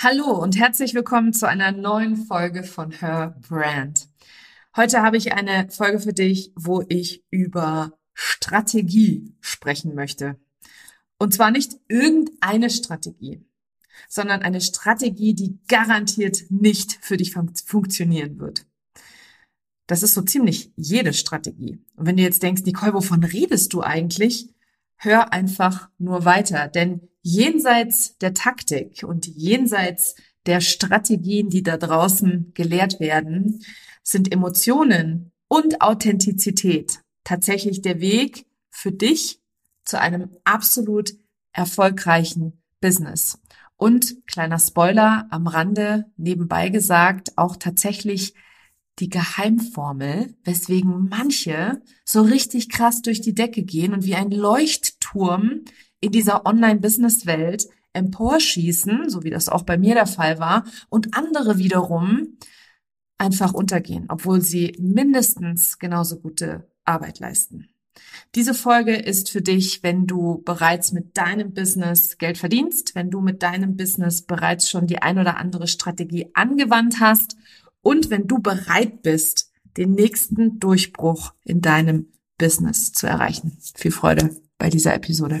Hallo und herzlich willkommen zu einer neuen Folge von Her Brand. Heute habe ich eine Folge für dich, wo ich über Strategie sprechen möchte. Und zwar nicht irgendeine Strategie, sondern eine Strategie, die garantiert nicht für dich fun funktionieren wird. Das ist so ziemlich jede Strategie. Und wenn du jetzt denkst, Nicole, wovon redest du eigentlich? Hör einfach nur weiter, denn jenseits der Taktik und jenseits der Strategien, die da draußen gelehrt werden, sind Emotionen und Authentizität tatsächlich der Weg für dich zu einem absolut erfolgreichen Business. Und kleiner Spoiler am Rande nebenbei gesagt, auch tatsächlich die Geheimformel, weswegen manche so richtig krass durch die Decke gehen und wie ein Leuchtturm in dieser Online-Business-Welt emporschießen, so wie das auch bei mir der Fall war, und andere wiederum einfach untergehen, obwohl sie mindestens genauso gute Arbeit leisten. Diese Folge ist für dich, wenn du bereits mit deinem Business Geld verdienst, wenn du mit deinem Business bereits schon die ein oder andere Strategie angewandt hast und wenn du bereit bist, den nächsten Durchbruch in deinem Business zu erreichen. Viel Freude bei dieser Episode.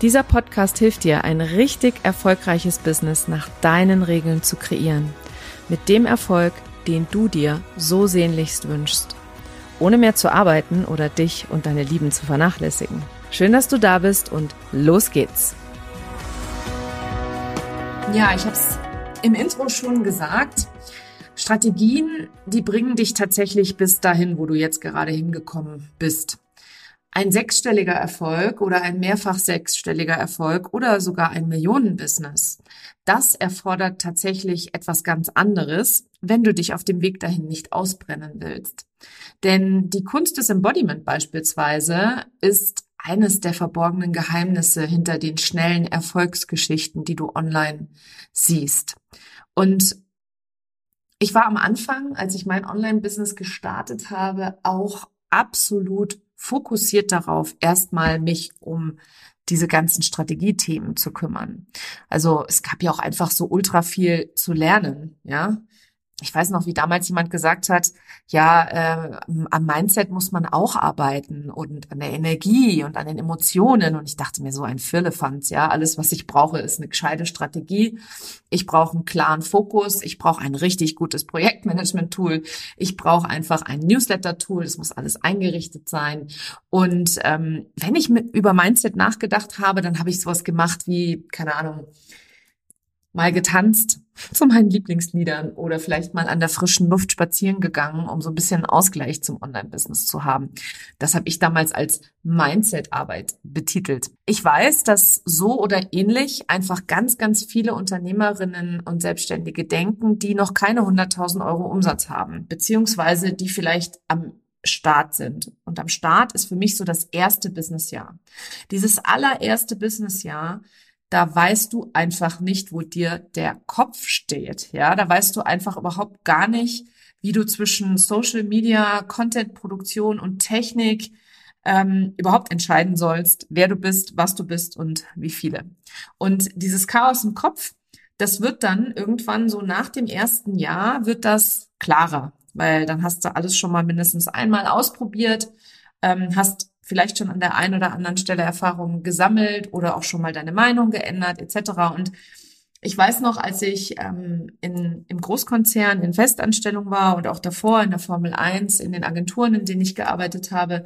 Dieser Podcast hilft dir, ein richtig erfolgreiches Business nach deinen Regeln zu kreieren. Mit dem Erfolg, den du dir so sehnlichst wünschst. Ohne mehr zu arbeiten oder dich und deine Lieben zu vernachlässigen. Schön, dass du da bist und los geht's. Ja, ich habe es im Intro schon gesagt. Strategien, die bringen dich tatsächlich bis dahin, wo du jetzt gerade hingekommen bist ein sechsstelliger Erfolg oder ein mehrfach sechsstelliger Erfolg oder sogar ein Millionenbusiness, das erfordert tatsächlich etwas ganz anderes, wenn du dich auf dem Weg dahin nicht ausbrennen willst. Denn die Kunst des Embodiment beispielsweise ist eines der verborgenen Geheimnisse hinter den schnellen Erfolgsgeschichten, die du online siehst. Und ich war am Anfang, als ich mein Online-Business gestartet habe, auch absolut fokussiert darauf, erstmal mich um diese ganzen Strategiethemen zu kümmern. Also es gab ja auch einfach so ultra viel zu lernen, ja ich weiß noch, wie damals jemand gesagt hat, ja, äh, am Mindset muss man auch arbeiten und an der Energie und an den Emotionen. Und ich dachte mir so ein Firlefanz, ja, alles, was ich brauche, ist eine gescheite Strategie. Ich brauche einen klaren Fokus. Ich brauche ein richtig gutes Projektmanagement-Tool. Ich brauche einfach ein Newsletter-Tool. Das muss alles eingerichtet sein. Und ähm, wenn ich mit, über Mindset nachgedacht habe, dann habe ich sowas gemacht wie, keine Ahnung, mal getanzt zu meinen Lieblingsliedern oder vielleicht mal an der frischen Luft spazieren gegangen, um so ein bisschen Ausgleich zum Online-Business zu haben. Das habe ich damals als Mindset-Arbeit betitelt. Ich weiß, dass so oder ähnlich einfach ganz, ganz viele Unternehmerinnen und Selbstständige denken, die noch keine 100.000 Euro Umsatz haben, beziehungsweise die vielleicht am Start sind. Und am Start ist für mich so das erste Businessjahr. Dieses allererste Businessjahr da weißt du einfach nicht, wo dir der Kopf steht. Ja, da weißt du einfach überhaupt gar nicht, wie du zwischen Social Media, Content-Produktion und Technik ähm, überhaupt entscheiden sollst, wer du bist, was du bist und wie viele. Und dieses Chaos im Kopf, das wird dann irgendwann so nach dem ersten Jahr wird das klarer, weil dann hast du alles schon mal mindestens einmal ausprobiert, ähm, hast vielleicht schon an der einen oder anderen Stelle Erfahrungen gesammelt oder auch schon mal deine Meinung geändert etc. Und ich weiß noch, als ich ähm, in, im Großkonzern in Festanstellung war und auch davor in der Formel 1, in den Agenturen, in denen ich gearbeitet habe,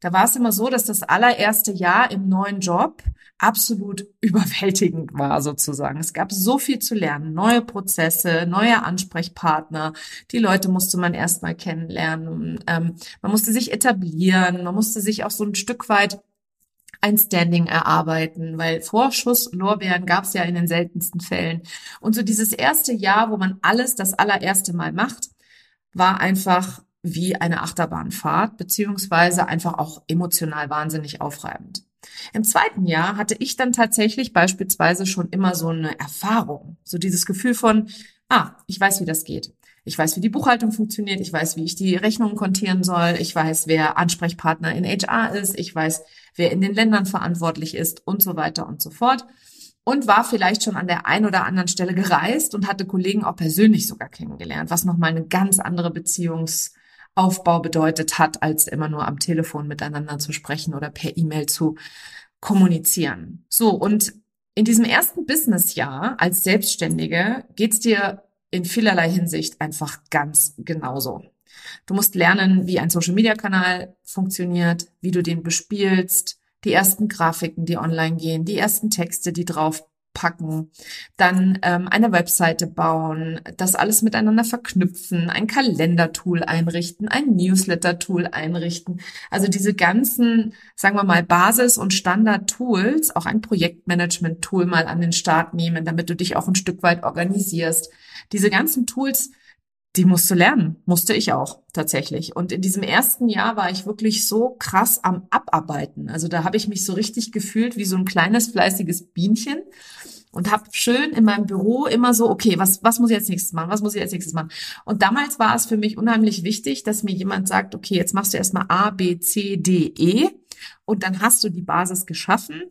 da war es immer so, dass das allererste Jahr im neuen Job absolut überwältigend war sozusagen. Es gab so viel zu lernen, neue Prozesse, neue Ansprechpartner. Die Leute musste man erstmal kennenlernen. Ähm, man musste sich etablieren, man musste sich auch so ein Stück weit ein Standing erarbeiten, weil Vorschusslorbeeren gab es ja in den seltensten Fällen. Und so dieses erste Jahr, wo man alles das allererste Mal macht, war einfach wie eine Achterbahnfahrt, beziehungsweise einfach auch emotional wahnsinnig aufreibend. Im zweiten Jahr hatte ich dann tatsächlich beispielsweise schon immer so eine Erfahrung, so dieses Gefühl von, ah, ich weiß, wie das geht. Ich weiß, wie die Buchhaltung funktioniert. Ich weiß, wie ich die Rechnungen kontieren soll. Ich weiß, wer Ansprechpartner in HR ist. Ich weiß, wer in den Ländern verantwortlich ist und so weiter und so fort. Und war vielleicht schon an der einen oder anderen Stelle gereist und hatte Kollegen auch persönlich sogar kennengelernt, was nochmal eine ganz andere Beziehungsaufbau bedeutet hat, als immer nur am Telefon miteinander zu sprechen oder per E-Mail zu kommunizieren. So, und in diesem ersten Businessjahr als Selbstständige geht's dir in vielerlei Hinsicht einfach ganz genauso. Du musst lernen, wie ein Social-Media-Kanal funktioniert, wie du den bespielst, die ersten Grafiken, die online gehen, die ersten Texte, die drauf packen, dann ähm, eine Webseite bauen, das alles miteinander verknüpfen, ein Kalendertool einrichten, ein Newsletter-Tool einrichten. Also diese ganzen, sagen wir mal, Basis- und Standard-Tools, auch ein Projektmanagement-Tool mal an den Start nehmen, damit du dich auch ein Stück weit organisierst. Diese ganzen Tools die musst du lernen, musste ich auch tatsächlich. Und in diesem ersten Jahr war ich wirklich so krass am Abarbeiten. Also da habe ich mich so richtig gefühlt wie so ein kleines fleißiges Bienchen und habe schön in meinem Büro immer so, okay, was, was muss ich jetzt nächstes machen? Was muss ich jetzt nächstes machen? Und damals war es für mich unheimlich wichtig, dass mir jemand sagt, okay, jetzt machst du erstmal A, B, C, D, E und dann hast du die Basis geschaffen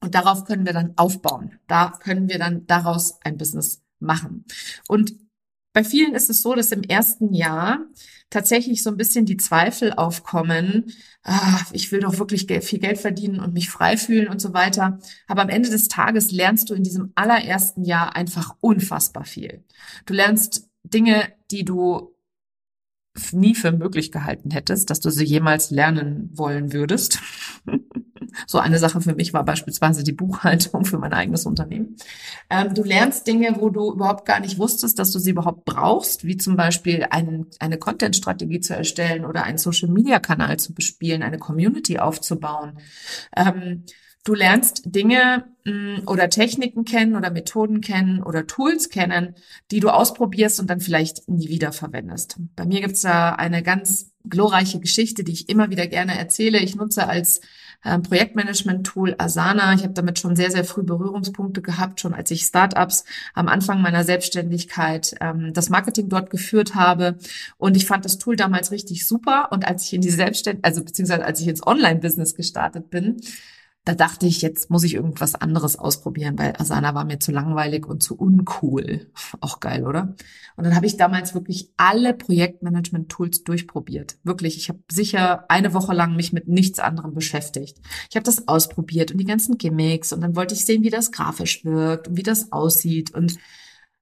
und darauf können wir dann aufbauen. Da können wir dann daraus ein Business machen. Und bei vielen ist es so, dass im ersten Jahr tatsächlich so ein bisschen die Zweifel aufkommen, ah, ich will doch wirklich viel Geld verdienen und mich frei fühlen und so weiter. Aber am Ende des Tages lernst du in diesem allerersten Jahr einfach unfassbar viel. Du lernst Dinge, die du nie für möglich gehalten hättest, dass du sie jemals lernen wollen würdest. So eine Sache für mich war beispielsweise die Buchhaltung für mein eigenes Unternehmen. Ähm, du lernst Dinge, wo du überhaupt gar nicht wusstest, dass du sie überhaupt brauchst, wie zum Beispiel ein, eine Content-Strategie zu erstellen oder einen Social-Media-Kanal zu bespielen, eine Community aufzubauen. Ähm, Du lernst Dinge mm, oder Techniken kennen oder Methoden kennen oder Tools kennen, die du ausprobierst und dann vielleicht nie wieder verwendest. Bei mir gibt's da eine ganz glorreiche Geschichte, die ich immer wieder gerne erzähle. Ich nutze als ähm, Projektmanagement-Tool Asana. Ich habe damit schon sehr, sehr früh Berührungspunkte gehabt, schon als ich Startups am Anfang meiner Selbstständigkeit ähm, das Marketing dort geführt habe. Und ich fand das Tool damals richtig super. Und als ich in die Selbstständigkeit, also beziehungsweise als ich ins Online-Business gestartet bin, da dachte ich, jetzt muss ich irgendwas anderes ausprobieren, weil Asana war mir zu langweilig und zu uncool. Auch geil, oder? Und dann habe ich damals wirklich alle Projektmanagement-Tools durchprobiert. Wirklich, ich habe sicher eine Woche lang mich mit nichts anderem beschäftigt. Ich habe das ausprobiert und die ganzen Gimmicks und dann wollte ich sehen, wie das grafisch wirkt und wie das aussieht und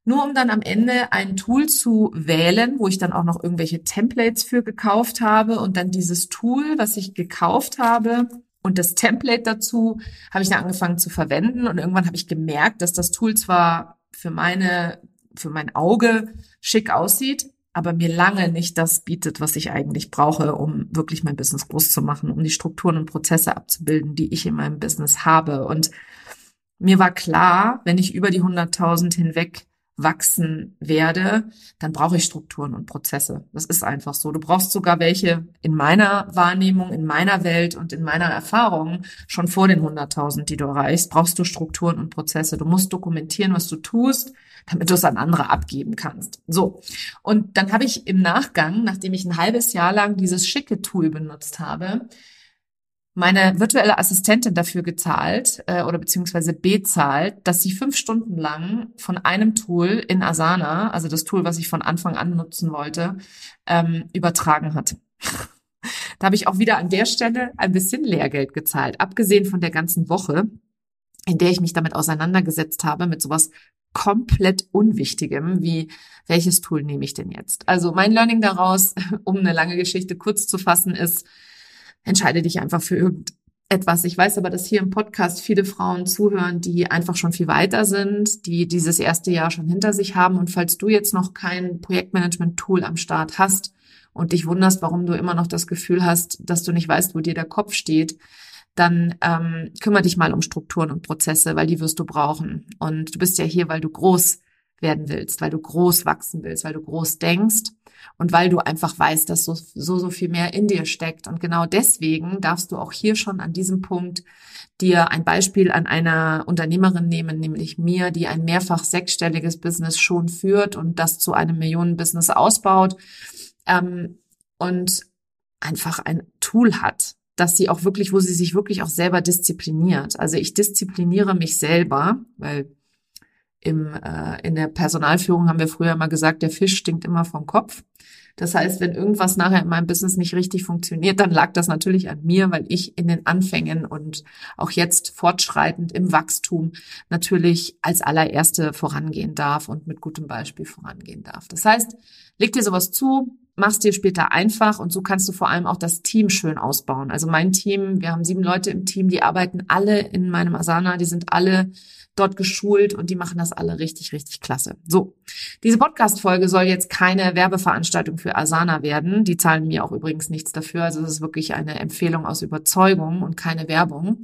nur um dann am Ende ein Tool zu wählen, wo ich dann auch noch irgendwelche Templates für gekauft habe und dann dieses Tool, was ich gekauft habe, und das Template dazu habe ich dann angefangen zu verwenden und irgendwann habe ich gemerkt, dass das Tool zwar für meine, für mein Auge schick aussieht, aber mir lange nicht das bietet, was ich eigentlich brauche, um wirklich mein Business groß zu machen, um die Strukturen und Prozesse abzubilden, die ich in meinem Business habe. Und mir war klar, wenn ich über die 100.000 hinweg wachsen werde, dann brauche ich Strukturen und Prozesse. Das ist einfach so. Du brauchst sogar welche in meiner Wahrnehmung, in meiner Welt und in meiner Erfahrung schon vor den 100.000, die du erreichst, brauchst du Strukturen und Prozesse. Du musst dokumentieren, was du tust, damit du es an andere abgeben kannst. So. Und dann habe ich im Nachgang, nachdem ich ein halbes Jahr lang dieses schicke Tool benutzt habe, meine virtuelle Assistentin dafür gezahlt äh, oder beziehungsweise bezahlt, dass sie fünf Stunden lang von einem Tool in Asana, also das Tool, was ich von Anfang an nutzen wollte, ähm, übertragen hat. da habe ich auch wieder an der Stelle ein bisschen Lehrgeld gezahlt, abgesehen von der ganzen Woche, in der ich mich damit auseinandergesetzt habe, mit sowas komplett Unwichtigem, wie welches Tool nehme ich denn jetzt? Also mein Learning daraus, um eine lange Geschichte kurz zu fassen, ist, entscheide dich einfach für irgendetwas. Ich weiß aber, dass hier im Podcast viele Frauen zuhören, die einfach schon viel weiter sind, die dieses erste Jahr schon hinter sich haben. Und falls du jetzt noch kein Projektmanagement-Tool am Start hast und dich wunderst, warum du immer noch das Gefühl hast, dass du nicht weißt, wo dir der Kopf steht, dann ähm, kümmere dich mal um Strukturen und Prozesse, weil die wirst du brauchen. Und du bist ja hier, weil du groß werden willst, weil du groß wachsen willst, weil du groß denkst und weil du einfach weißt, dass so, so, so viel mehr in dir steckt. Und genau deswegen darfst du auch hier schon an diesem Punkt dir ein Beispiel an einer Unternehmerin nehmen, nämlich mir, die ein mehrfach sechsstelliges Business schon führt und das zu einem Millionenbusiness ausbaut ähm, und einfach ein Tool hat, dass sie auch wirklich, wo sie sich wirklich auch selber diszipliniert. Also ich diszipliniere mich selber, weil im, äh, in der Personalführung haben wir früher mal gesagt, der Fisch stinkt immer vom Kopf. Das heißt, wenn irgendwas nachher in meinem Business nicht richtig funktioniert, dann lag das natürlich an mir, weil ich in den Anfängen und auch jetzt fortschreitend im Wachstum natürlich als allererste vorangehen darf und mit gutem Beispiel vorangehen darf. Das heißt, leg dir sowas zu, mach's dir später einfach und so kannst du vor allem auch das Team schön ausbauen. Also mein Team, wir haben sieben Leute im Team, die arbeiten alle in meinem Asana, die sind alle dort geschult und die machen das alle richtig, richtig klasse. So, diese Podcast-Folge soll jetzt keine Werbeveranstaltung für Asana werden. Die zahlen mir auch übrigens nichts dafür. Also es ist wirklich eine Empfehlung aus Überzeugung und keine Werbung.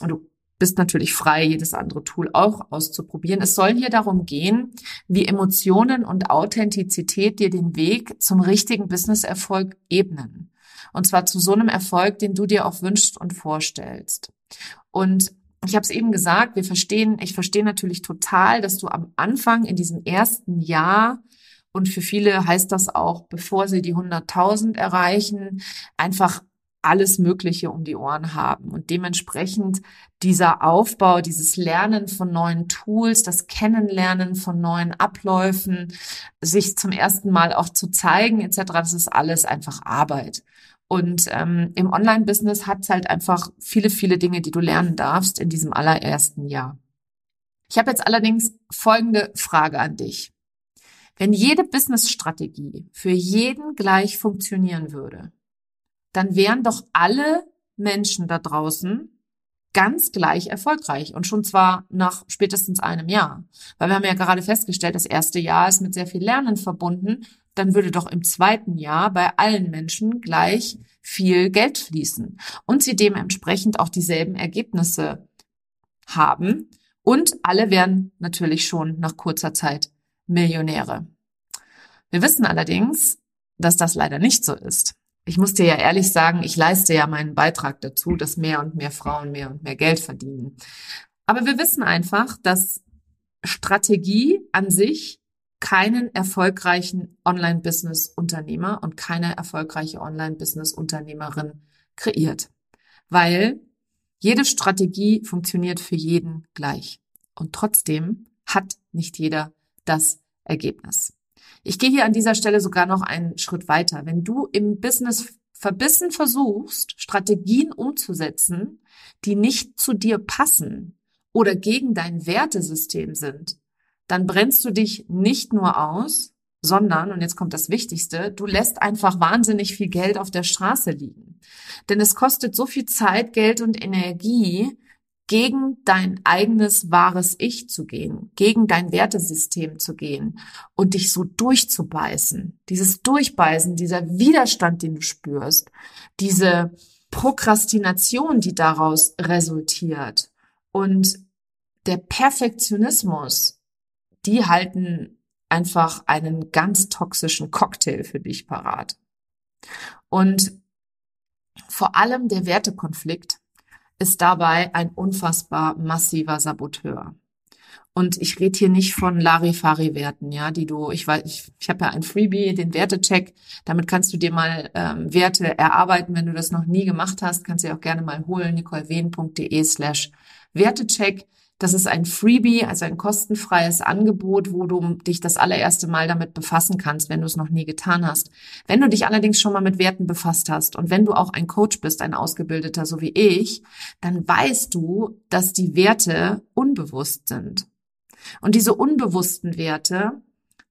Und du bist natürlich frei, jedes andere Tool auch auszuprobieren. Es soll hier darum gehen, wie Emotionen und Authentizität dir den Weg zum richtigen Business-Erfolg ebnen. Und zwar zu so einem Erfolg, den du dir auch wünschst und vorstellst. Und ich habe es eben gesagt, wir verstehen, ich verstehe natürlich total, dass du am Anfang in diesem ersten Jahr und für viele heißt das auch, bevor sie die 100.000 erreichen, einfach alles Mögliche um die Ohren haben. Und dementsprechend dieser Aufbau, dieses Lernen von neuen Tools, das Kennenlernen von neuen Abläufen, sich zum ersten Mal auch zu zeigen etc., das ist alles einfach Arbeit. Und ähm, im Online-Business hat es halt einfach viele, viele Dinge, die du lernen darfst in diesem allerersten Jahr. Ich habe jetzt allerdings folgende Frage an dich. Wenn jede Business-Strategie für jeden gleich funktionieren würde, dann wären doch alle Menschen da draußen ganz gleich erfolgreich und schon zwar nach spätestens einem Jahr. Weil wir haben ja gerade festgestellt, das erste Jahr ist mit sehr viel Lernen verbunden dann würde doch im zweiten Jahr bei allen Menschen gleich viel Geld fließen und sie dementsprechend auch dieselben Ergebnisse haben. Und alle wären natürlich schon nach kurzer Zeit Millionäre. Wir wissen allerdings, dass das leider nicht so ist. Ich muss dir ja ehrlich sagen, ich leiste ja meinen Beitrag dazu, dass mehr und mehr Frauen mehr und mehr Geld verdienen. Aber wir wissen einfach, dass Strategie an sich keinen erfolgreichen Online-Business-Unternehmer und keine erfolgreiche Online-Business-Unternehmerin kreiert. Weil jede Strategie funktioniert für jeden gleich. Und trotzdem hat nicht jeder das Ergebnis. Ich gehe hier an dieser Stelle sogar noch einen Schritt weiter. Wenn du im Business verbissen versuchst, Strategien umzusetzen, die nicht zu dir passen oder gegen dein Wertesystem sind, dann brennst du dich nicht nur aus, sondern, und jetzt kommt das Wichtigste, du lässt einfach wahnsinnig viel Geld auf der Straße liegen. Denn es kostet so viel Zeit, Geld und Energie, gegen dein eigenes wahres Ich zu gehen, gegen dein Wertesystem zu gehen und dich so durchzubeißen. Dieses Durchbeißen, dieser Widerstand, den du spürst, diese Prokrastination, die daraus resultiert und der Perfektionismus, die halten einfach einen ganz toxischen Cocktail für dich parat. Und vor allem der Wertekonflikt ist dabei ein unfassbar massiver Saboteur. Und ich rede hier nicht von Larifari-Werten, ja, die du, ich weiß, ich, ich habe ja ein Freebie, den Wertecheck. Damit kannst du dir mal ähm, Werte erarbeiten, wenn du das noch nie gemacht hast, kannst du dir auch gerne mal holen, nicolewehn.de slash Wertecheck. Das ist ein Freebie, also ein kostenfreies Angebot, wo du dich das allererste Mal damit befassen kannst, wenn du es noch nie getan hast. Wenn du dich allerdings schon mal mit Werten befasst hast und wenn du auch ein Coach bist, ein Ausgebildeter, so wie ich, dann weißt du, dass die Werte unbewusst sind. Und diese unbewussten Werte,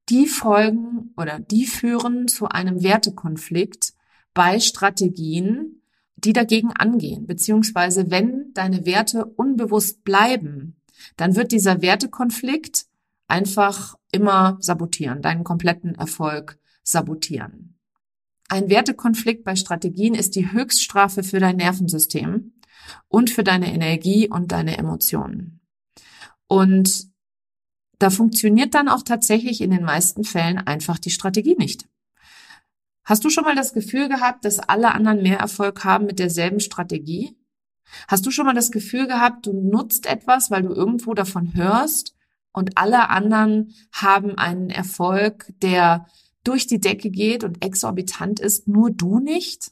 die folgen oder die führen zu einem Wertekonflikt bei Strategien, die dagegen angehen, beziehungsweise wenn deine Werte unbewusst bleiben, dann wird dieser Wertekonflikt einfach immer sabotieren, deinen kompletten Erfolg sabotieren. Ein Wertekonflikt bei Strategien ist die Höchststrafe für dein Nervensystem und für deine Energie und deine Emotionen. Und da funktioniert dann auch tatsächlich in den meisten Fällen einfach die Strategie nicht. Hast du schon mal das Gefühl gehabt, dass alle anderen mehr Erfolg haben mit derselben Strategie? Hast du schon mal das Gefühl gehabt, du nutzt etwas, weil du irgendwo davon hörst und alle anderen haben einen Erfolg, der durch die Decke geht und exorbitant ist, nur du nicht?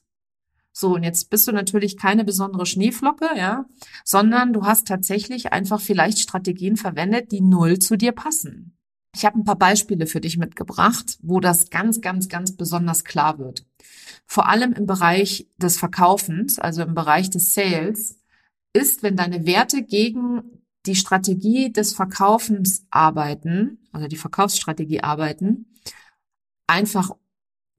So, und jetzt bist du natürlich keine besondere Schneeflocke, ja, sondern du hast tatsächlich einfach vielleicht Strategien verwendet, die null zu dir passen. Ich habe ein paar Beispiele für dich mitgebracht, wo das ganz, ganz, ganz besonders klar wird. Vor allem im Bereich des Verkaufens, also im Bereich des Sales, ist, wenn deine Werte gegen die Strategie des Verkaufens arbeiten, also die Verkaufsstrategie arbeiten, einfach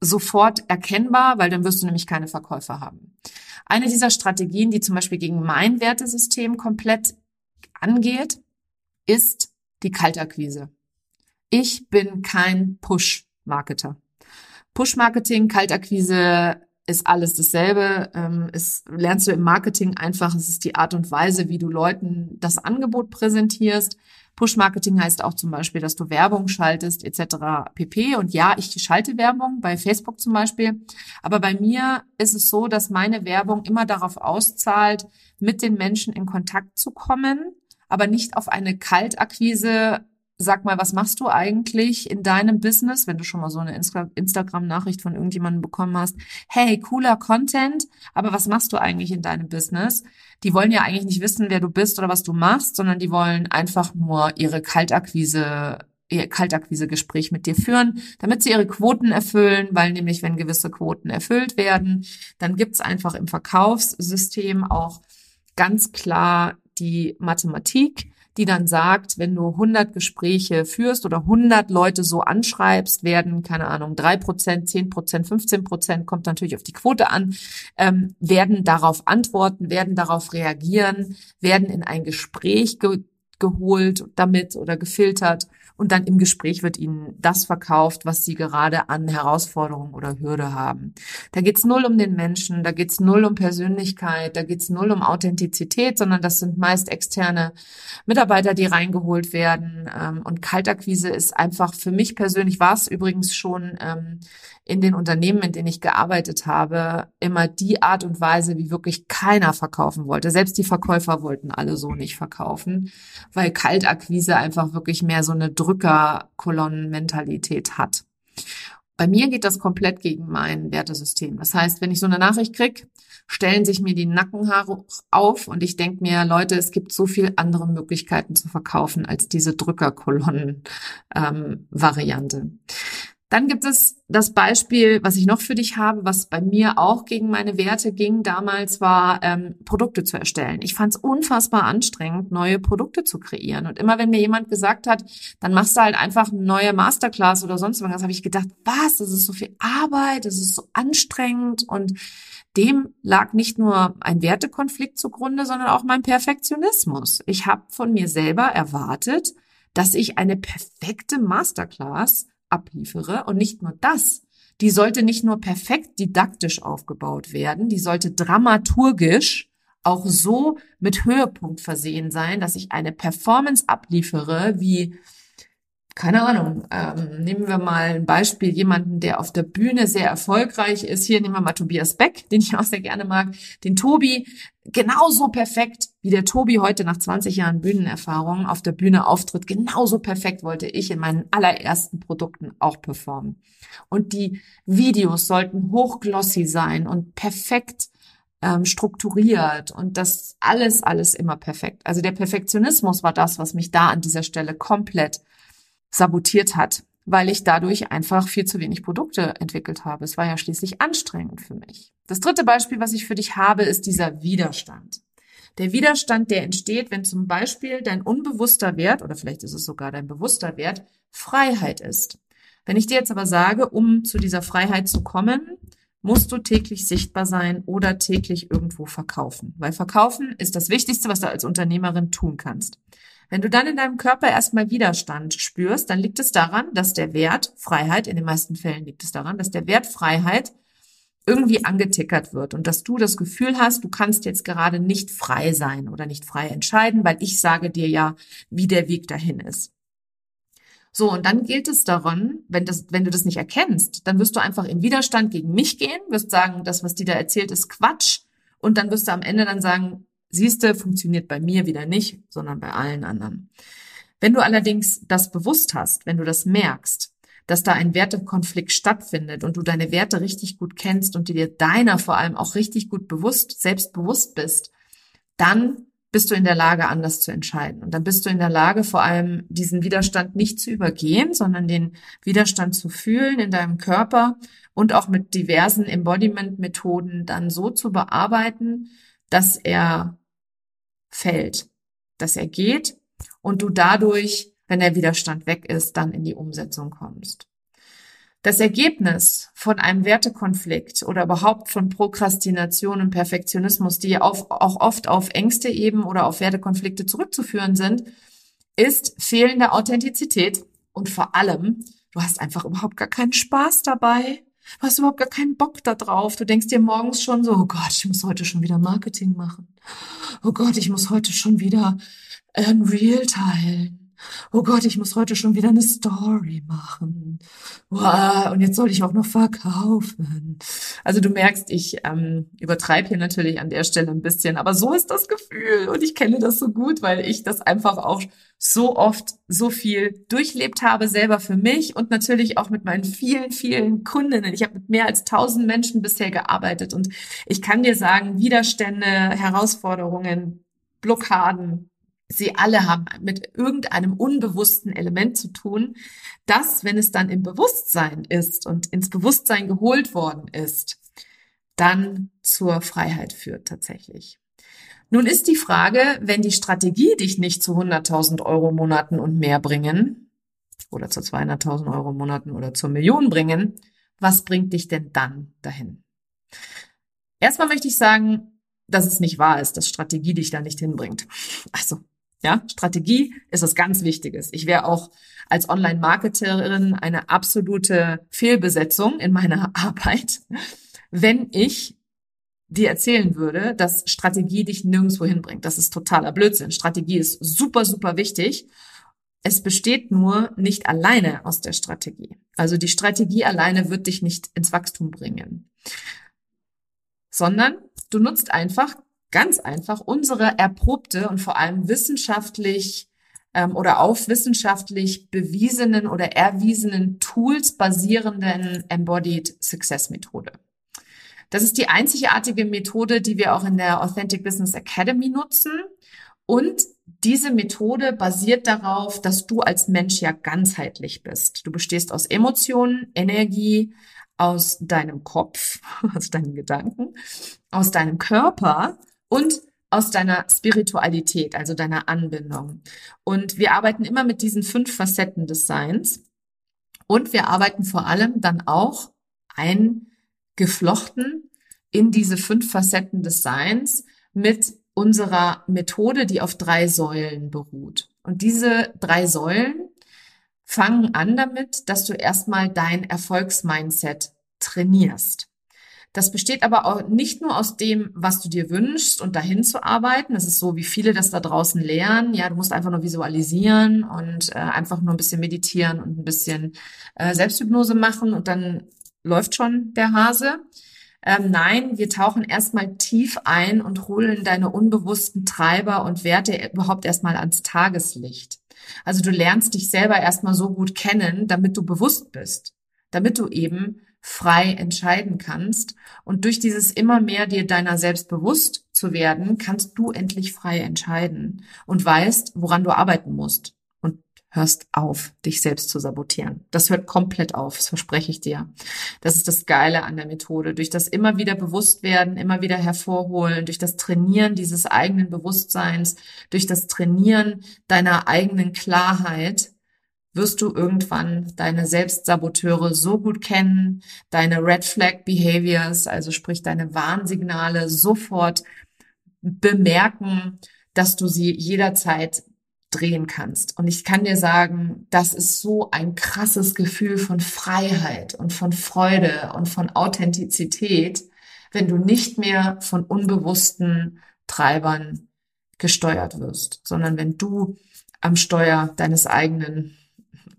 sofort erkennbar, weil dann wirst du nämlich keine Verkäufer haben. Eine dieser Strategien, die zum Beispiel gegen mein Wertesystem komplett angeht, ist die Kaltakquise. Ich bin kein Push-Marketer. Push-Marketing, Kaltakquise ist alles dasselbe. Ähm, es lernst du im Marketing einfach. Es ist die Art und Weise, wie du Leuten das Angebot präsentierst. Push-Marketing heißt auch zum Beispiel, dass du Werbung schaltest etc. pp. Und ja, ich schalte Werbung bei Facebook zum Beispiel. Aber bei mir ist es so, dass meine Werbung immer darauf auszahlt, mit den Menschen in Kontakt zu kommen, aber nicht auf eine Kaltakquise Sag mal, was machst du eigentlich in deinem Business, wenn du schon mal so eine Insta Instagram-Nachricht von irgendjemandem bekommen hast? Hey, cooler Content, aber was machst du eigentlich in deinem Business? Die wollen ja eigentlich nicht wissen, wer du bist oder was du machst, sondern die wollen einfach nur ihre Kaltakquise ihr Kaltakquise-Gespräch mit dir führen, damit sie ihre Quoten erfüllen, weil nämlich, wenn gewisse Quoten erfüllt werden, dann gibt's einfach im Verkaufssystem auch ganz klar die Mathematik, die dann sagt, wenn du 100 Gespräche führst oder 100 Leute so anschreibst, werden, keine Ahnung, drei Prozent, zehn Prozent, 15 Prozent, kommt natürlich auf die Quote an, ähm, werden darauf antworten, werden darauf reagieren, werden in ein Gespräch ge geholt damit oder gefiltert und dann im Gespräch wird ihnen das verkauft, was sie gerade an Herausforderungen oder Hürde haben. Da geht's null um den Menschen, da geht's null um Persönlichkeit, da geht's null um Authentizität, sondern das sind meist externe Mitarbeiter, die reingeholt werden. Ähm, und Kaltakquise ist einfach für mich persönlich, war es übrigens schon ähm, in den Unternehmen, in denen ich gearbeitet habe, immer die Art und Weise, wie wirklich keiner verkaufen wollte. Selbst die Verkäufer wollten alle so nicht verkaufen, weil Kaltakquise einfach wirklich mehr so eine Drückerkolonnenmentalität hat. Bei mir geht das komplett gegen mein Wertesystem. Das heißt, wenn ich so eine Nachricht krieg, stellen sich mir die Nackenhaare auf und ich denke mir, Leute, es gibt so viel andere Möglichkeiten zu verkaufen als diese Drückerkolonnen-Variante. Ähm, dann gibt es das Beispiel, was ich noch für dich habe, was bei mir auch gegen meine Werte ging damals, war ähm, Produkte zu erstellen. Ich fand es unfassbar anstrengend, neue Produkte zu kreieren. Und immer wenn mir jemand gesagt hat, dann machst du halt einfach eine neue Masterclass oder sonst was, habe ich gedacht, was, das ist so viel Arbeit, das ist so anstrengend und dem lag nicht nur ein Wertekonflikt zugrunde, sondern auch mein Perfektionismus. Ich habe von mir selber erwartet, dass ich eine perfekte Masterclass abliefere. Und nicht nur das, die sollte nicht nur perfekt didaktisch aufgebaut werden, die sollte dramaturgisch auch so mit Höhepunkt versehen sein, dass ich eine Performance abliefere, wie keine Ahnung, ähm, nehmen wir mal ein Beispiel, jemanden, der auf der Bühne sehr erfolgreich ist. Hier nehmen wir mal Tobias Beck, den ich auch sehr gerne mag. Den Tobi, genauso perfekt, wie der Tobi heute nach 20 Jahren Bühnenerfahrung auf der Bühne auftritt. Genauso perfekt wollte ich in meinen allerersten Produkten auch performen. Und die Videos sollten hochglossy sein und perfekt ähm, strukturiert und das alles, alles immer perfekt. Also der Perfektionismus war das, was mich da an dieser Stelle komplett sabotiert hat, weil ich dadurch einfach viel zu wenig Produkte entwickelt habe. Es war ja schließlich anstrengend für mich. Das dritte Beispiel, was ich für dich habe, ist dieser Widerstand. Der Widerstand, der entsteht, wenn zum Beispiel dein unbewusster Wert, oder vielleicht ist es sogar dein bewusster Wert, Freiheit ist. Wenn ich dir jetzt aber sage, um zu dieser Freiheit zu kommen, musst du täglich sichtbar sein oder täglich irgendwo verkaufen. Weil verkaufen ist das Wichtigste, was du als Unternehmerin tun kannst. Wenn du dann in deinem Körper erstmal Widerstand spürst, dann liegt es daran, dass der Wert Freiheit, in den meisten Fällen liegt es daran, dass der Wert Freiheit irgendwie angetickert wird und dass du das Gefühl hast, du kannst jetzt gerade nicht frei sein oder nicht frei entscheiden, weil ich sage dir ja, wie der Weg dahin ist. So, und dann gilt es daran, wenn, das, wenn du das nicht erkennst, dann wirst du einfach im Widerstand gegen mich gehen, wirst sagen, das, was die da erzählt, ist Quatsch. Und dann wirst du am Ende dann sagen, siehste, funktioniert bei mir wieder nicht, sondern bei allen anderen. Wenn du allerdings das bewusst hast, wenn du das merkst, dass da ein Wertekonflikt stattfindet und du deine Werte richtig gut kennst und dir deiner vor allem auch richtig gut bewusst, selbstbewusst bist, dann bist du in der Lage, anders zu entscheiden. Und dann bist du in der Lage, vor allem diesen Widerstand nicht zu übergehen, sondern den Widerstand zu fühlen in deinem Körper und auch mit diversen Embodiment-Methoden dann so zu bearbeiten, dass er fällt, dass er geht und du dadurch, wenn der Widerstand weg ist, dann in die Umsetzung kommst. Das Ergebnis von einem Wertekonflikt oder überhaupt von Prokrastination und Perfektionismus, die auch oft auf Ängste eben oder auf Wertekonflikte zurückzuführen sind, ist fehlende Authentizität und vor allem, du hast einfach überhaupt gar keinen Spaß dabei. Du hast überhaupt gar keinen Bock da drauf. Du denkst dir morgens schon so, oh Gott, ich muss heute schon wieder Marketing machen. Oh Gott, ich muss heute schon wieder ein Reel teilen oh Gott, ich muss heute schon wieder eine Story machen. Wow, und jetzt soll ich auch noch verkaufen. Also du merkst, ich ähm, übertreibe hier natürlich an der Stelle ein bisschen, aber so ist das Gefühl und ich kenne das so gut, weil ich das einfach auch so oft so viel durchlebt habe, selber für mich und natürlich auch mit meinen vielen, vielen Kundinnen. Ich habe mit mehr als tausend Menschen bisher gearbeitet und ich kann dir sagen, Widerstände, Herausforderungen, Blockaden, Sie alle haben mit irgendeinem unbewussten Element zu tun, das, wenn es dann im Bewusstsein ist und ins Bewusstsein geholt worden ist, dann zur Freiheit führt tatsächlich. Nun ist die Frage, wenn die Strategie dich nicht zu 100.000 Euro Monaten und mehr bringen oder zu 200.000 Euro Monaten oder zur Million bringen, was bringt dich denn dann dahin? Erstmal möchte ich sagen, dass es nicht wahr ist, dass Strategie dich da nicht hinbringt. Also ja, Strategie ist was ganz Wichtiges. Ich wäre auch als Online-Marketerin eine absolute Fehlbesetzung in meiner Arbeit, wenn ich dir erzählen würde, dass Strategie dich nirgendwo hinbringt. Das ist totaler Blödsinn. Strategie ist super, super wichtig. Es besteht nur nicht alleine aus der Strategie. Also die Strategie alleine wird dich nicht ins Wachstum bringen, sondern du nutzt einfach ganz einfach unsere erprobte und vor allem wissenschaftlich ähm, oder auf wissenschaftlich bewiesenen oder erwiesenen Tools basierenden Embodied Success Methode. Das ist die einzigartige Methode, die wir auch in der Authentic Business Academy nutzen. Und diese Methode basiert darauf, dass du als Mensch ja ganzheitlich bist. Du bestehst aus Emotionen, Energie, aus deinem Kopf, aus deinen Gedanken, aus deinem Körper und aus deiner Spiritualität, also deiner Anbindung. Und wir arbeiten immer mit diesen fünf Facetten des Seins. Und wir arbeiten vor allem dann auch eingeflochten in diese fünf Facetten des Seins mit unserer Methode, die auf drei Säulen beruht. Und diese drei Säulen fangen an damit, dass du erstmal dein Erfolgsmindset trainierst. Das besteht aber auch nicht nur aus dem, was du dir wünschst und dahin zu arbeiten. Das ist so, wie viele das da draußen lernen. Ja, du musst einfach nur visualisieren und äh, einfach nur ein bisschen meditieren und ein bisschen äh, Selbsthypnose machen und dann läuft schon der Hase. Ähm, nein, wir tauchen erstmal tief ein und holen deine unbewussten Treiber und Werte überhaupt erstmal ans Tageslicht. Also du lernst dich selber erstmal so gut kennen, damit du bewusst bist, damit du eben frei entscheiden kannst. Und durch dieses immer mehr dir deiner selbst bewusst zu werden, kannst du endlich frei entscheiden und weißt, woran du arbeiten musst und hörst auf, dich selbst zu sabotieren. Das hört komplett auf, das verspreche ich dir. Das ist das Geile an der Methode. Durch das immer wieder bewusst werden, immer wieder hervorholen, durch das Trainieren dieses eigenen Bewusstseins, durch das Trainieren deiner eigenen Klarheit, wirst du irgendwann deine Selbstsaboteure so gut kennen, deine Red Flag Behaviors, also sprich deine Warnsignale sofort bemerken, dass du sie jederzeit drehen kannst. Und ich kann dir sagen, das ist so ein krasses Gefühl von Freiheit und von Freude und von Authentizität, wenn du nicht mehr von unbewussten Treibern gesteuert wirst, sondern wenn du am Steuer deines eigenen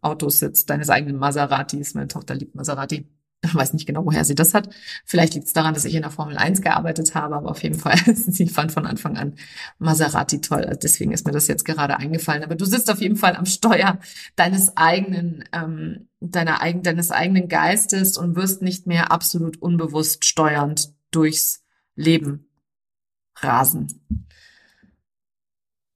Auto sitzt, deines eigenen Maseratis. Meine Tochter liebt Maserati. Ich weiß nicht genau, woher sie das hat. Vielleicht liegt es daran, dass ich in der Formel 1 gearbeitet habe, aber auf jeden Fall, sie fand von Anfang an Maserati toll. Also deswegen ist mir das jetzt gerade eingefallen. Aber du sitzt auf jeden Fall am Steuer deines eigenen, ähm, deiner eigen, deines eigenen Geistes und wirst nicht mehr absolut unbewusst steuernd durchs Leben rasen.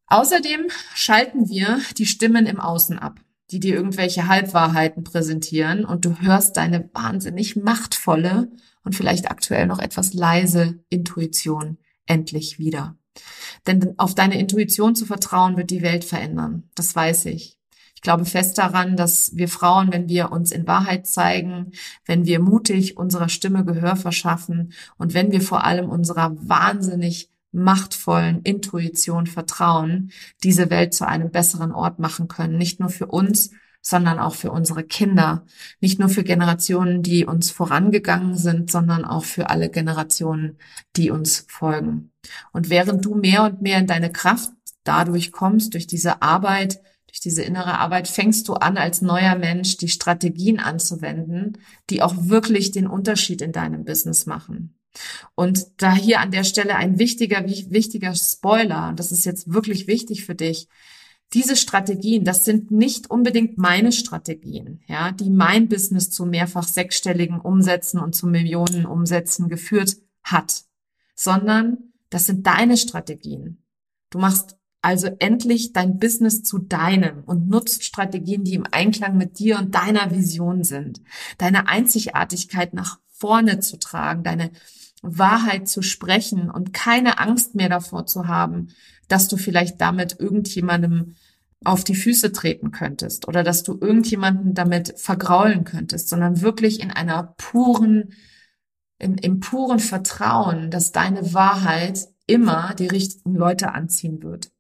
Außerdem schalten wir die Stimmen im Außen ab die dir irgendwelche Halbwahrheiten präsentieren und du hörst deine wahnsinnig machtvolle und vielleicht aktuell noch etwas leise Intuition endlich wieder. Denn auf deine Intuition zu vertrauen, wird die Welt verändern. Das weiß ich. Ich glaube fest daran, dass wir Frauen, wenn wir uns in Wahrheit zeigen, wenn wir mutig unserer Stimme Gehör verschaffen und wenn wir vor allem unserer wahnsinnig machtvollen Intuition vertrauen, diese Welt zu einem besseren Ort machen können. Nicht nur für uns, sondern auch für unsere Kinder. Nicht nur für Generationen, die uns vorangegangen sind, sondern auch für alle Generationen, die uns folgen. Und während du mehr und mehr in deine Kraft dadurch kommst, durch diese Arbeit, durch diese innere Arbeit, fängst du an, als neuer Mensch die Strategien anzuwenden, die auch wirklich den Unterschied in deinem Business machen. Und da hier an der Stelle ein wichtiger, wichtiger Spoiler, und das ist jetzt wirklich wichtig für dich, diese Strategien, das sind nicht unbedingt meine Strategien, ja, die mein Business zu mehrfach sechsstelligen Umsätzen und zu Millionen Umsätzen geführt hat, sondern das sind deine Strategien. Du machst also endlich dein Business zu deinem und nutzt Strategien, die im Einklang mit dir und deiner Vision sind. Deine Einzigartigkeit nach vorne zu tragen, deine Wahrheit zu sprechen und keine Angst mehr davor zu haben, dass du vielleicht damit irgendjemandem auf die Füße treten könntest oder dass du irgendjemanden damit vergraulen könntest, sondern wirklich in einer puren, in, im puren Vertrauen, dass deine Wahrheit immer die richtigen Leute anziehen wird.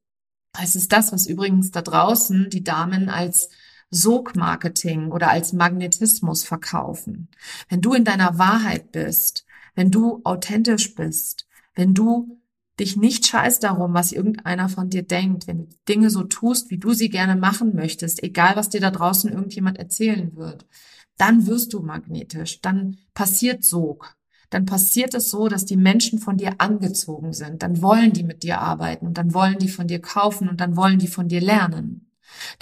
Es ist das, was übrigens da draußen die Damen als Sogmarketing oder als Magnetismus verkaufen. Wenn du in deiner Wahrheit bist, wenn du authentisch bist, wenn du dich nicht scheiß darum, was irgendeiner von dir denkt, wenn du Dinge so tust, wie du sie gerne machen möchtest, egal was dir da draußen irgendjemand erzählen wird, dann wirst du magnetisch, dann passiert Sog. Dann passiert es so, dass die Menschen von dir angezogen sind. Dann wollen die mit dir arbeiten und dann wollen die von dir kaufen und dann wollen die von dir lernen.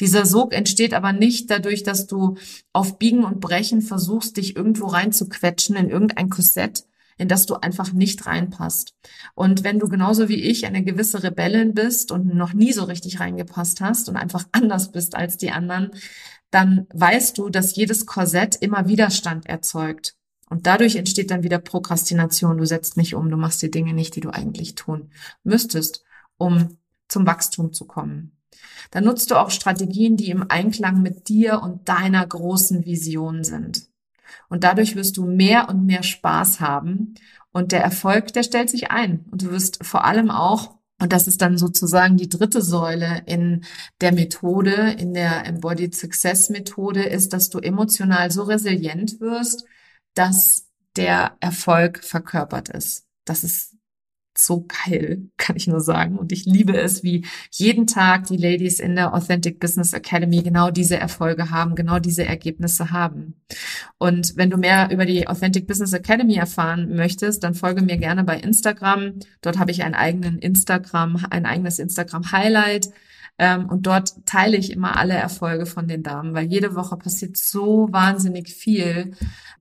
Dieser Sog entsteht aber nicht dadurch, dass du auf Biegen und Brechen versuchst, dich irgendwo reinzuquetschen in irgendein Korsett, in das du einfach nicht reinpasst. Und wenn du genauso wie ich eine gewisse Rebellin bist und noch nie so richtig reingepasst hast und einfach anders bist als die anderen, dann weißt du, dass jedes Korsett immer Widerstand erzeugt. Und dadurch entsteht dann wieder Prokrastination. Du setzt nicht um, du machst die Dinge nicht, die du eigentlich tun müsstest, um zum Wachstum zu kommen. Dann nutzt du auch Strategien, die im Einklang mit dir und deiner großen Vision sind. Und dadurch wirst du mehr und mehr Spaß haben. Und der Erfolg, der stellt sich ein. Und du wirst vor allem auch und das ist dann sozusagen die dritte Säule in der Methode, in der Embodied Success Methode, ist, dass du emotional so resilient wirst, dass der Erfolg verkörpert ist. Das ist so geil, kann ich nur sagen. Und ich liebe es, wie jeden Tag die Ladies in der Authentic Business Academy genau diese Erfolge haben, genau diese Ergebnisse haben. Und wenn du mehr über die Authentic Business Academy erfahren möchtest, dann folge mir gerne bei Instagram. Dort habe ich einen eigenen Instagram, ein eigenes Instagram Highlight. Ähm, und dort teile ich immer alle Erfolge von den Damen, weil jede Woche passiert so wahnsinnig viel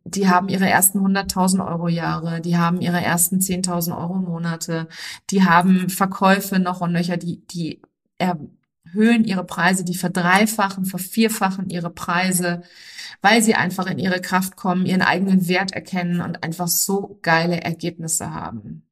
die haben ihre ersten 100.000 Euro Jahre, die haben ihre ersten 10.000 Euro Monate, die haben Verkäufe noch und nöcher, die, die erhöhen ihre Preise, die verdreifachen, vervierfachen ihre Preise, weil sie einfach in ihre Kraft kommen, ihren eigenen Wert erkennen und einfach so geile Ergebnisse haben.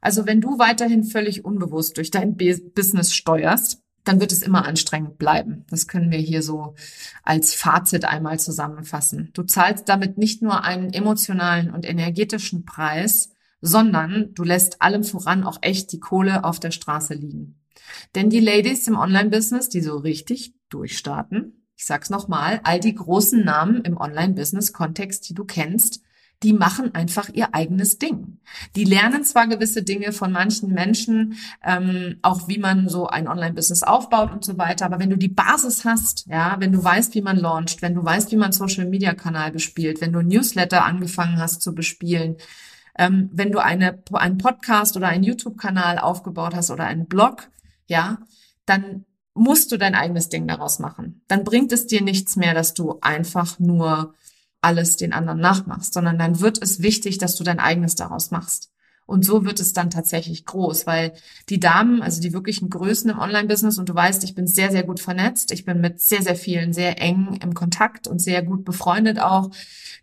Also wenn du weiterhin völlig unbewusst durch dein Business steuerst, dann wird es immer anstrengend bleiben. Das können wir hier so als Fazit einmal zusammenfassen. Du zahlst damit nicht nur einen emotionalen und energetischen Preis, sondern du lässt allem voran auch echt die Kohle auf der Straße liegen. Denn die Ladies im Online-Business, die so richtig durchstarten, ich sag's nochmal, all die großen Namen im Online-Business-Kontext, die du kennst, die machen einfach ihr eigenes Ding. Die lernen zwar gewisse Dinge von manchen Menschen, ähm, auch wie man so ein Online-Business aufbaut und so weiter, aber wenn du die Basis hast, ja, wenn du weißt, wie man launcht, wenn du weißt, wie man Social-Media-Kanal bespielt, wenn du Newsletter angefangen hast zu bespielen, ähm, wenn du eine, einen Podcast oder einen YouTube-Kanal aufgebaut hast oder einen Blog, ja, dann musst du dein eigenes Ding daraus machen. Dann bringt es dir nichts mehr, dass du einfach nur alles den anderen nachmachst, sondern dann wird es wichtig, dass du dein eigenes daraus machst. Und so wird es dann tatsächlich groß, weil die Damen, also die wirklichen Größen im Online-Business, und du weißt, ich bin sehr, sehr gut vernetzt, ich bin mit sehr, sehr vielen sehr eng im Kontakt und sehr gut befreundet auch.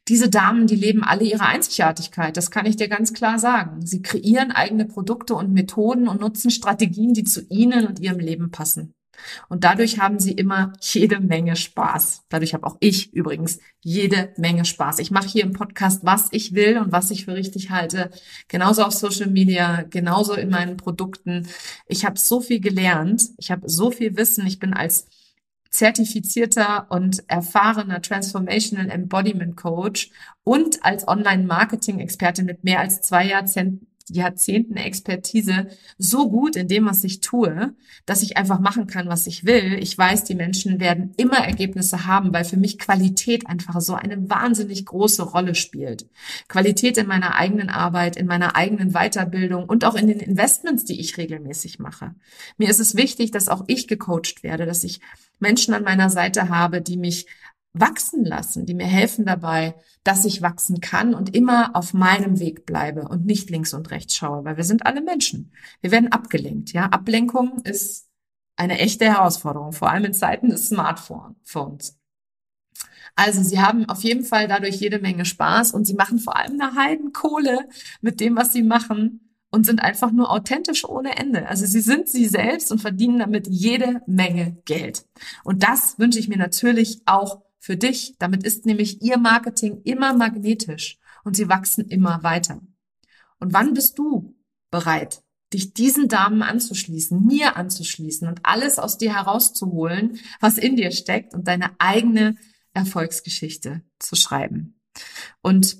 Diese Damen, die leben alle ihre Einzigartigkeit, das kann ich dir ganz klar sagen. Sie kreieren eigene Produkte und Methoden und nutzen Strategien, die zu ihnen und ihrem Leben passen. Und dadurch haben sie immer jede Menge Spaß. Dadurch habe auch ich übrigens jede Menge Spaß. Ich mache hier im Podcast, was ich will und was ich für richtig halte. Genauso auf Social Media, genauso in meinen Produkten. Ich habe so viel gelernt. Ich habe so viel Wissen. Ich bin als zertifizierter und erfahrener Transformational Embodiment Coach und als Online-Marketing-Expertin mit mehr als zwei Jahrzehnten Jahrzehnten Expertise so gut in dem, was ich tue, dass ich einfach machen kann, was ich will. Ich weiß, die Menschen werden immer Ergebnisse haben, weil für mich Qualität einfach so eine wahnsinnig große Rolle spielt. Qualität in meiner eigenen Arbeit, in meiner eigenen Weiterbildung und auch in den Investments, die ich regelmäßig mache. Mir ist es wichtig, dass auch ich gecoacht werde, dass ich Menschen an meiner Seite habe, die mich wachsen lassen, die mir helfen dabei, dass ich wachsen kann und immer auf meinem Weg bleibe und nicht links und rechts schaue, weil wir sind alle Menschen. Wir werden abgelenkt, ja. Ablenkung ist eine echte Herausforderung, vor allem in Zeiten des Smartphones. Also sie haben auf jeden Fall dadurch jede Menge Spaß und sie machen vor allem eine Heidenkohle mit dem, was sie machen und sind einfach nur authentisch ohne Ende. Also sie sind sie selbst und verdienen damit jede Menge Geld. Und das wünsche ich mir natürlich auch für dich. Damit ist nämlich ihr Marketing immer magnetisch und sie wachsen immer weiter. Und wann bist du bereit, dich diesen Damen anzuschließen, mir anzuschließen und alles aus dir herauszuholen, was in dir steckt und deine eigene Erfolgsgeschichte zu schreiben? Und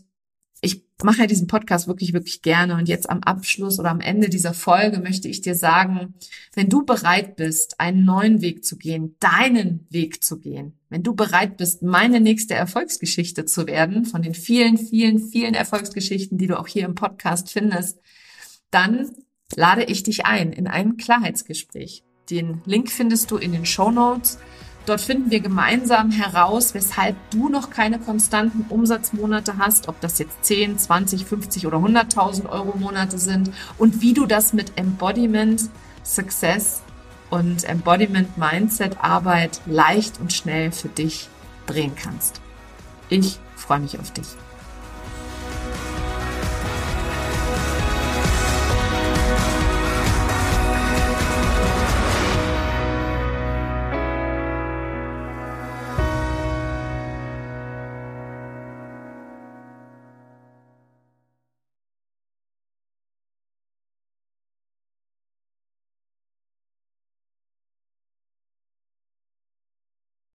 ich mache ja diesen Podcast wirklich, wirklich gerne. Und jetzt am Abschluss oder am Ende dieser Folge möchte ich dir sagen, wenn du bereit bist, einen neuen Weg zu gehen, deinen Weg zu gehen, wenn du bereit bist, meine nächste Erfolgsgeschichte zu werden, von den vielen, vielen, vielen Erfolgsgeschichten, die du auch hier im Podcast findest, dann lade ich dich ein in ein Klarheitsgespräch. Den Link findest du in den Show Notes. Dort finden wir gemeinsam heraus, weshalb du noch keine konstanten Umsatzmonate hast, ob das jetzt 10, 20, 50 oder 100.000 Euro Monate sind und wie du das mit Embodiment, Success und Embodiment Mindset Arbeit leicht und schnell für dich drehen kannst. Ich freue mich auf dich.